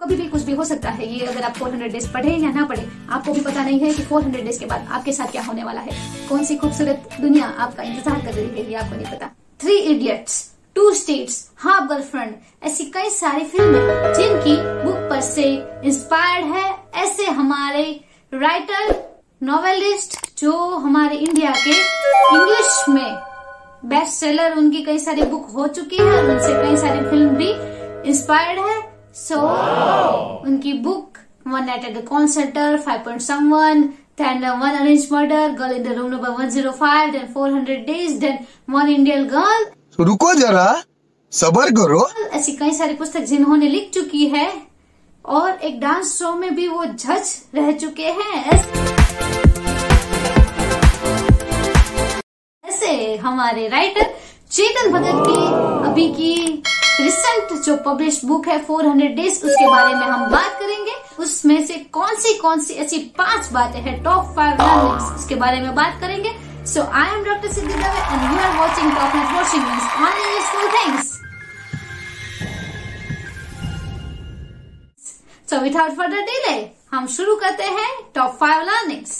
कभी भी कुछ भी हो सकता है, ये अगर आप 400 डेज़ पढ़े या ना पढ़े, आपको भी पता नहीं है कि 400 डेज़ के बाद आपके साथ क्या होने वाला है। कौन सी खूबसूरत दुनिया आपका इंतज़ार कर रही है, ये आपको नहीं पता। Three idiots two states half girlfriend ऐसी कई सारी फ़िल्में जिनकी बुक पर से इंस्पायर्ड है ऐसे हमारे राइटर नॉवेलिस्ट जो हमारे इंडिया के इंग्लिश में बेस्ट सेलर उनकी कई सारी बुक हो चुकी है उनसे कई सारी फ़िल्म भी इंस्पायर्ड है। सो so, उनकी book one night at the call centre five point some one then uh, one arranged murder girl in the room number 105 then 400 days then one indian girl. तो रुको जरा सबर करो। ऐसी कई सारी पुस्तक जिन्होंने लिख चुकी है और एक डांस शो में भी वो जज रह चुके हैं। ऐसे हमारे राइटर चेतन भगत की अभी की रिसेंट जो पब्लिश बुक है 400 डेज़, उसके बारे में हम बात करेंगे। उसमें से कौन सी कौन सी ऐसी पाँच बातें हैं टॉप फाइव लर्निंग्स उसके बारे में बात करेंगे। So I am doctor Siddhi Dave and you are watching top watching useful things so without further delay हम शुरू करते हैं टॉप फाइव लर्निंग्स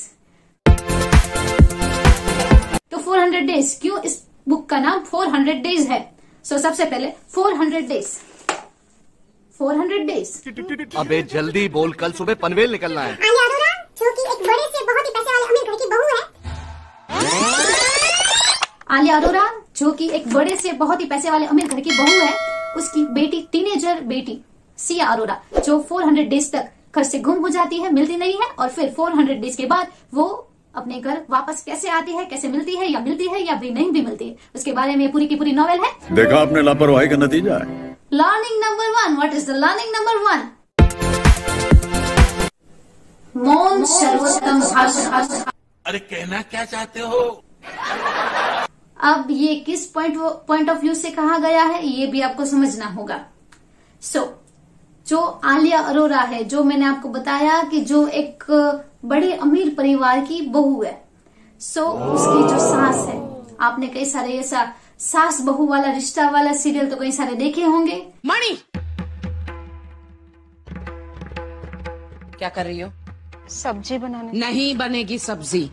तो 400 डेज़ क्यों इस बुक का नाम 400 डेज़ है? सो so, सबसे पहले 400 डेज़ 400 डेज़ अबे जल्दी बोल कल सुबह पनवेल निकलना है। आलिया अरोरा जो कि एक बड़े से बहुत ही पैसे वाले अमीर घर की बहू है। आलिया अरोरा जो कि एक बड़े से बहुत ही पैसे वाले अमीर घर की बहू है उसकी बेटी टीनेजर बेटी सिया अरोरा जो 400 डेज़ तक घर से गुम हो जाती है मिलती नहीं है और फिर 400 डेज़ के बाद वो अपने घर वापस कैसे आती है कैसे मिलती है या मिलती है या भी नहीं भी मिलती। है उसके बारे में पूरी की पूरी नॉवेल है। देखा आपने लापरवाही का नतीजा है। Learning number one what is the learning number one मौन सर्वोत्तम अरे कहना क्या चाहते हो? अब ये किस पॉइंट पॉइंट ऑफ़ व्यू से कहा गया है ये भी आपको समझना होगा। सो so, जो आलिया अरोरा है जो मैंने आपको बताया कि जो एक बड़े अमीर परिवार की बहू है। सो so, उसकी जो सास है आपने कई सारे ऐसा सास बहू वाला रिश्ता वाला सीरियल तो कई सारे देखे होंगे। मणि! क्या कर रही हो? सब्ज़ी बनाने। नहीं बनेगी सब्ज़ी।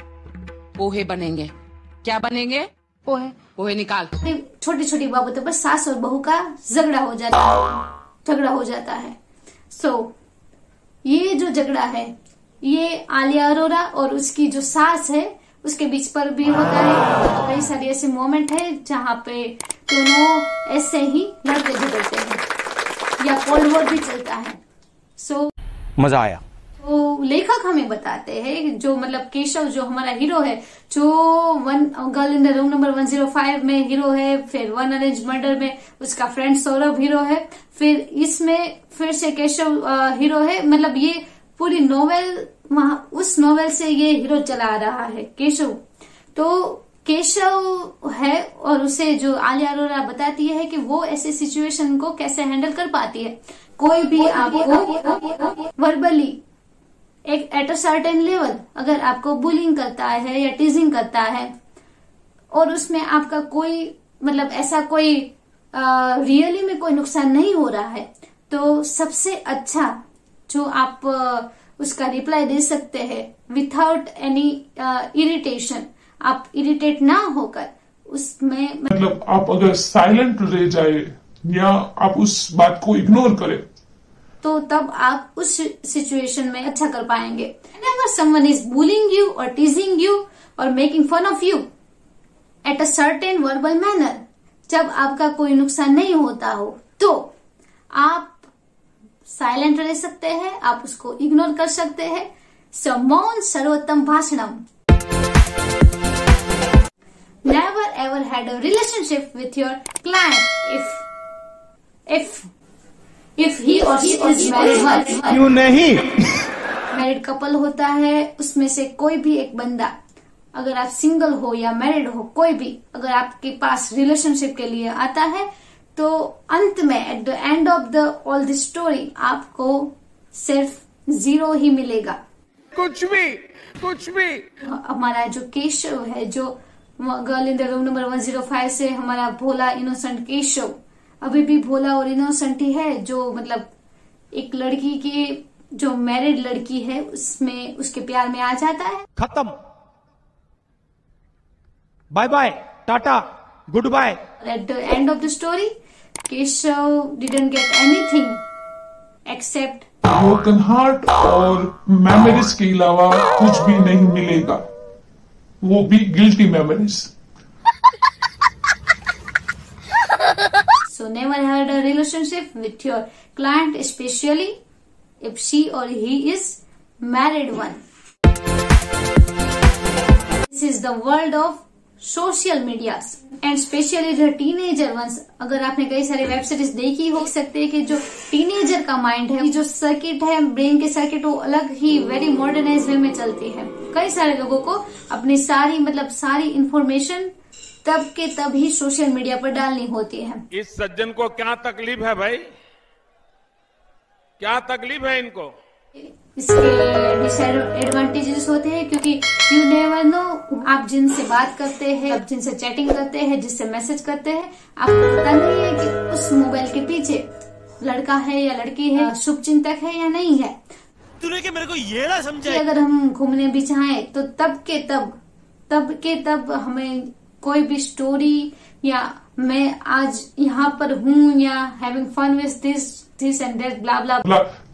पोहे बनेंगे। क्या बनेंगे? पोहे। पोहे निकाल। छोटी छोटी बाबतों पर सास और बहू का झगड़ा हो जाता है। झगड़ा हो जाता है। सो so, ये जो झगड़ा है ये आलिया अरोरा और उसकी जो सास है उसके बीच पर भी होता है। कई सारे ऐसे मोमेंट है जहाँ पे दोनों ऐसे ही लड़ते झगड़ते हैं या कोल्ड वॉर भी चलता है। सो so, मज़ा आया। तो लेखक हमें बताते हैं जो मतलब केशव जो हमारा हीरो है जो one girl in the room number 105 में हीरो है फिर वन अरेंज मर्डर में उसका फ्रेंड सौरभ हीरो है फिर इसमें फिर से केशव हीरो है। मतलब ये पूरी नोवेल वहाँ उस नोवेल से ये हीरो चला रहा है केशव। तो केशव है और उसे जो आलिया अरोरा बताती है कि वो ऐसे सिचुएशन को कैसे हैंडल कर पाती है। कोई भी आपको वर्बली एक एट अ सर्टेन लेवल अगर आपको बुलिंग करता है या टीजिंग करता है और उसमें आपका कोई मतलब ऐसा कोई रियली में कोई नुकसान नहीं हो रहा है तो सबसे अच्छा जो आप उसका रिप्लाई दे सकते हैं विथाउट एनी इरिटेशन आप इरिटेट ना होकर उसमें मतलब आप अगर साइलेंट रह जाए या आप उस बात को इग्नोर करें। तो तब आप उस सिचुएशन में अच्छा कर पाएँगे। Whenever someone is bullying you और teasing you or making fun of you at a certain verbal manner, जब आपका कोई नुकसान नहीं होता हो तो आप साइलेंट रह सकते हैं आप उसको इग्नोर कर सकते हैं। सो मौन सर्वोत्तम भाषणम। Never ever had a relationship with your client if if if he is married क्यों नहीं? मैरिड कपल होता है उसमें से कोई भी एक बंदा अगर आप सिंगल हो या मैरिड हो कोई भी अगर आपके पास रिलेशनशिप के लिए आता है तो अंत में at the end of the all the story आपको सिर्फ़ ज़ीरो ही मिलेगा। कुछ भी कुछ भी। हमारा जो केशव है जो girl in the room number 105 से हमारा भोला इनोसेंट केशव अभी भी भोला और इनोसेंट ही है जो मतलब एक लड़की के जो मैरिड लड़की है उसमें उसके प्यार में आ जाता है। खत्म। Bye bye tata goodbye at the end of the story Keshav didn't get anything except broken heart और मेमोरीज के अलावा कुछ भी नहीं मिलेगा वो भी guilty memories So never had a relationship with your client, especially if she or he is married one. This is the world of social media and especially the teenager ones. अगर आपने कई सारे वेब सीरीज़ देखी हो सकते हैं कि जो टीनेजर का माइंड है, जो सर्किट है ब्रेन के सर्किट वो अलग ही वेरी मॉडर्नाइज वे में चलती है। कई सारे लोगों को अपनी सारी मतलब सारी इंफॉर्मेशन तब के तब ही सोशल मीडिया पर डालनी होती है। इस सज्जन को क्या तकलीफ़ है भाई? क्या तकलीफ़ है इनको? इसके डिसएडवांटेजेस होते हैं क्योंकि यू नेवर नो आप जिनसे बात करते हैं आप जिनसे चैटिंग करते हैं जिससे मैसेज करते हैं आपको पता नहीं है कि उस मोबाइल के पीछे लड़का है या लड़की है शुभ चिंतक है या नहीं है। तूने कि मेरे को ये ना समझा अगर हम घूमने भी चाहें तो तब के तब तब के तब हमें कोई भी स्टोरी या मैं आज यहाँ पर हूँ या having fun with this this and that blah blah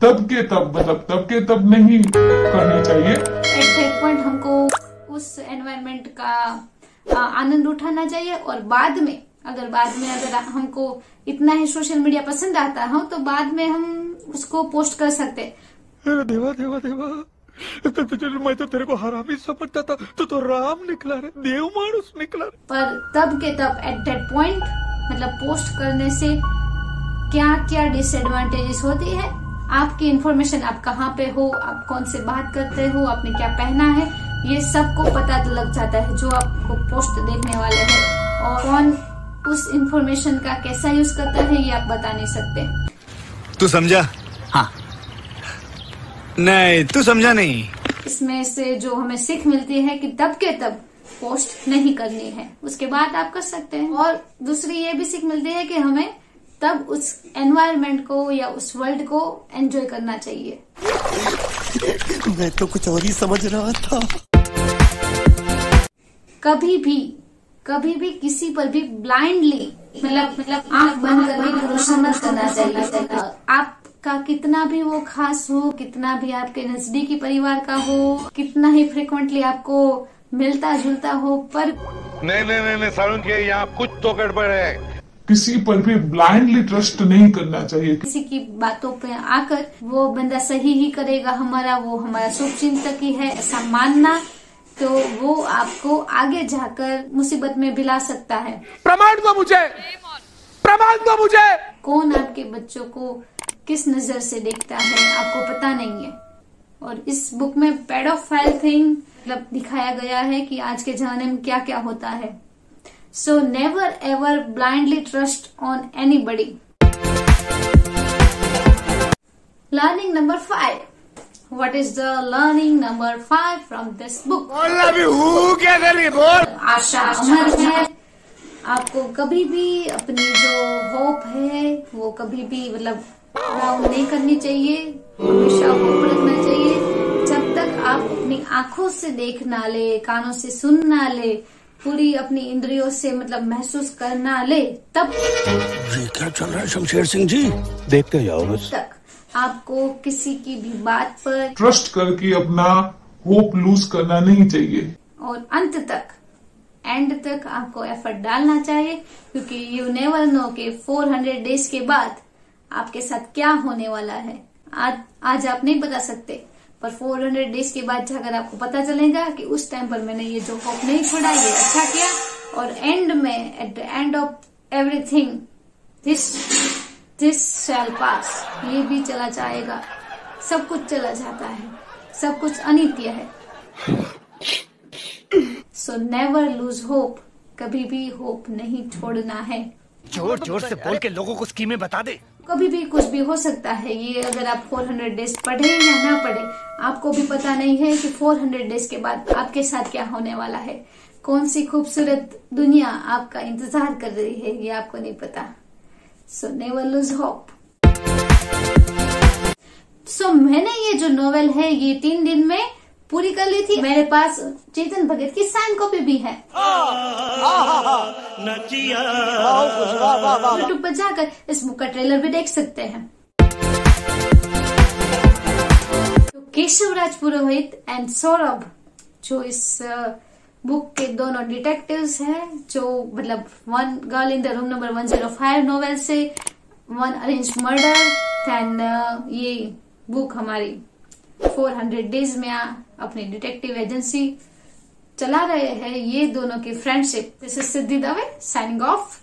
तब के तब मतलब तब के तब नहीं करनी चाहिए। एट दैट पॉइंट हमको उस एनवायरनमेंट का आनंद उठाना चाहिए और बाद में अगर बाद में अगर हमको इतना ही सोशल मीडिया पसंद आता हो तो बाद में हम उसको पोस्ट कर सकते। हैं। देवा देवा देवा। तो, तो, तो, मैं तो तेरे को हरामी समझता था। तू तो राम निकला रे देव मानुस निकला रे। पर तब के तब एट दैट पॉइंट मतलब पोस्ट करने से क्या क्या डिसएडवांटेजेस होती है? आपकी इंफॉर्मेशन आप कहाँ पे हो? आप कौन से बात करते हो? आपने क्या पहना है? ये सबको पता लग जाता है जो आपको पोस्ट देखने वाले हैं। और कौन उस इंफॉर्मेशन का कैसा यूज़ करता है ये आप बता नहीं सकते। तू समझा? हाँ। नहीं तू समझा नहीं। इसमें से जो हमें सीख मिलती है कि तब के तब पोस्ट नहीं करनी है। उसके बाद आप कर सकते हैं। और दूसरी ये भी सीख मिलती है कि हमें तब उस एनवायरमेंट को या उस वर्ल्ड को एंजॉय करना चाहिए। मैं तो कुछ और ही समझ रहा था। कभी भी कभी भी किसी पर भी ब्लाइंडली मतलब मतलब आँख बंद करके भरोसा मत करना चाहिए। आपका कितना भी वो खास हो कितना भी आपके नजदीकी परिवार का हो कितना ही फ्रिक्वेंटली आपको मिलता जुलता हो पर नहीं नहीं नहीं, नहीं सारुण के यहाँ कुछ तो गड़बड़ है। किसी पर भी ब्लाइंडली ट्रस्ट नहीं करना चाहिए। किसी की बातों पे आकर वो बंदा सही ही करेगा हमारा वो हमारा शुभ चिंतक ही है ऐसा मानना तो वो आपको आगे जाकर मुसीबत में भिला सकता है। प्रमाण दो मुझे। प्रमाण दो मुझे। कौन आपके बच्चों को किस नज़र से देखता है आपको पता नहीं है। और इस बुक में पेडोफाइल थिंग मतलब दिखाया गया है कि आज के जमाने में क्या क्या होता है। Buddy learning number five what is the learning number five from this book बोलना भी हूँ क्या करी बोल। आशा अमर है। आपको कभी भी अपनी जो होप है वो कभी भी मतलब डाउन नहीं करनी चाहिए। हमेशा होप रखना चाहिए। जब तक आप अपनी आँखों से देख ना ले कानों से सुन ना ले पूरी अपनी इंद्रियों से मतलब महसूस करना ले तब ये क्या चल रहा है शमशेर सिंह जी? देखते जाओ बस। तक आपको किसी की भी बात पर ट्रस्ट करके अपना होप लूज करना नहीं चाहिए। और अंत तक एंड तक आपको एफर्ट डालना चाहिए क्योंकि यू नेवर नो कि 400 डेज़ के बाद आपके साथ क्या होने वाला है। आज आज आप नहीं बता सकते। पर 400 डेज़ के बाद जाकर आपको पता चलेगा कि उस टाइम पर मैंने ये जो होप नहीं छोड़ा, ये अच्छा किया। और एंड में at the end of everything this this shall pass ये भी चला जाएगा। सब कुछ चला जाता है। सब कुछ अनित्य है। सो नेवर लूज होप कभी भी होप नहीं छोड़ना है। ज़ोर ज़ोर से बोल के लोगों को स्कीमें बता दे। कभी भी कुछ भी हो सकता है। ये अगर आप 400 डेज़ पढ़े या ना पढ़े, आपको भी पता नहीं है कि 400 डेज़ के बाद आपके साथ क्या होने वाला है। कौन सी खूबसूरत दुनिया आपका इंतज़ार कर रही है, ये आपको नहीं पता। So never lose hope so मैंने ये जो नोवेल है, ये तीन दिन में पूरी कर ली थी। मेरे पास चेतन भगत की साइन कॉपी भी है। यूट्यूब पर जाकर इस बुक का ट्रेलर भी देख सकते हैं। तो केशव राज पुरोहित एंड सौरभ जो इस बुक के दोनों डिटेक्टिव्स हैं जो मतलब one girl in the room number 105 novel से वन अरेंज मर्डर देन ये बुक हमारी 400 डेज़ में अपनी डिटेक्टिव एजेंसी चला रहे हैं। ये दोनों की friendship this is Siddhi Dave signing off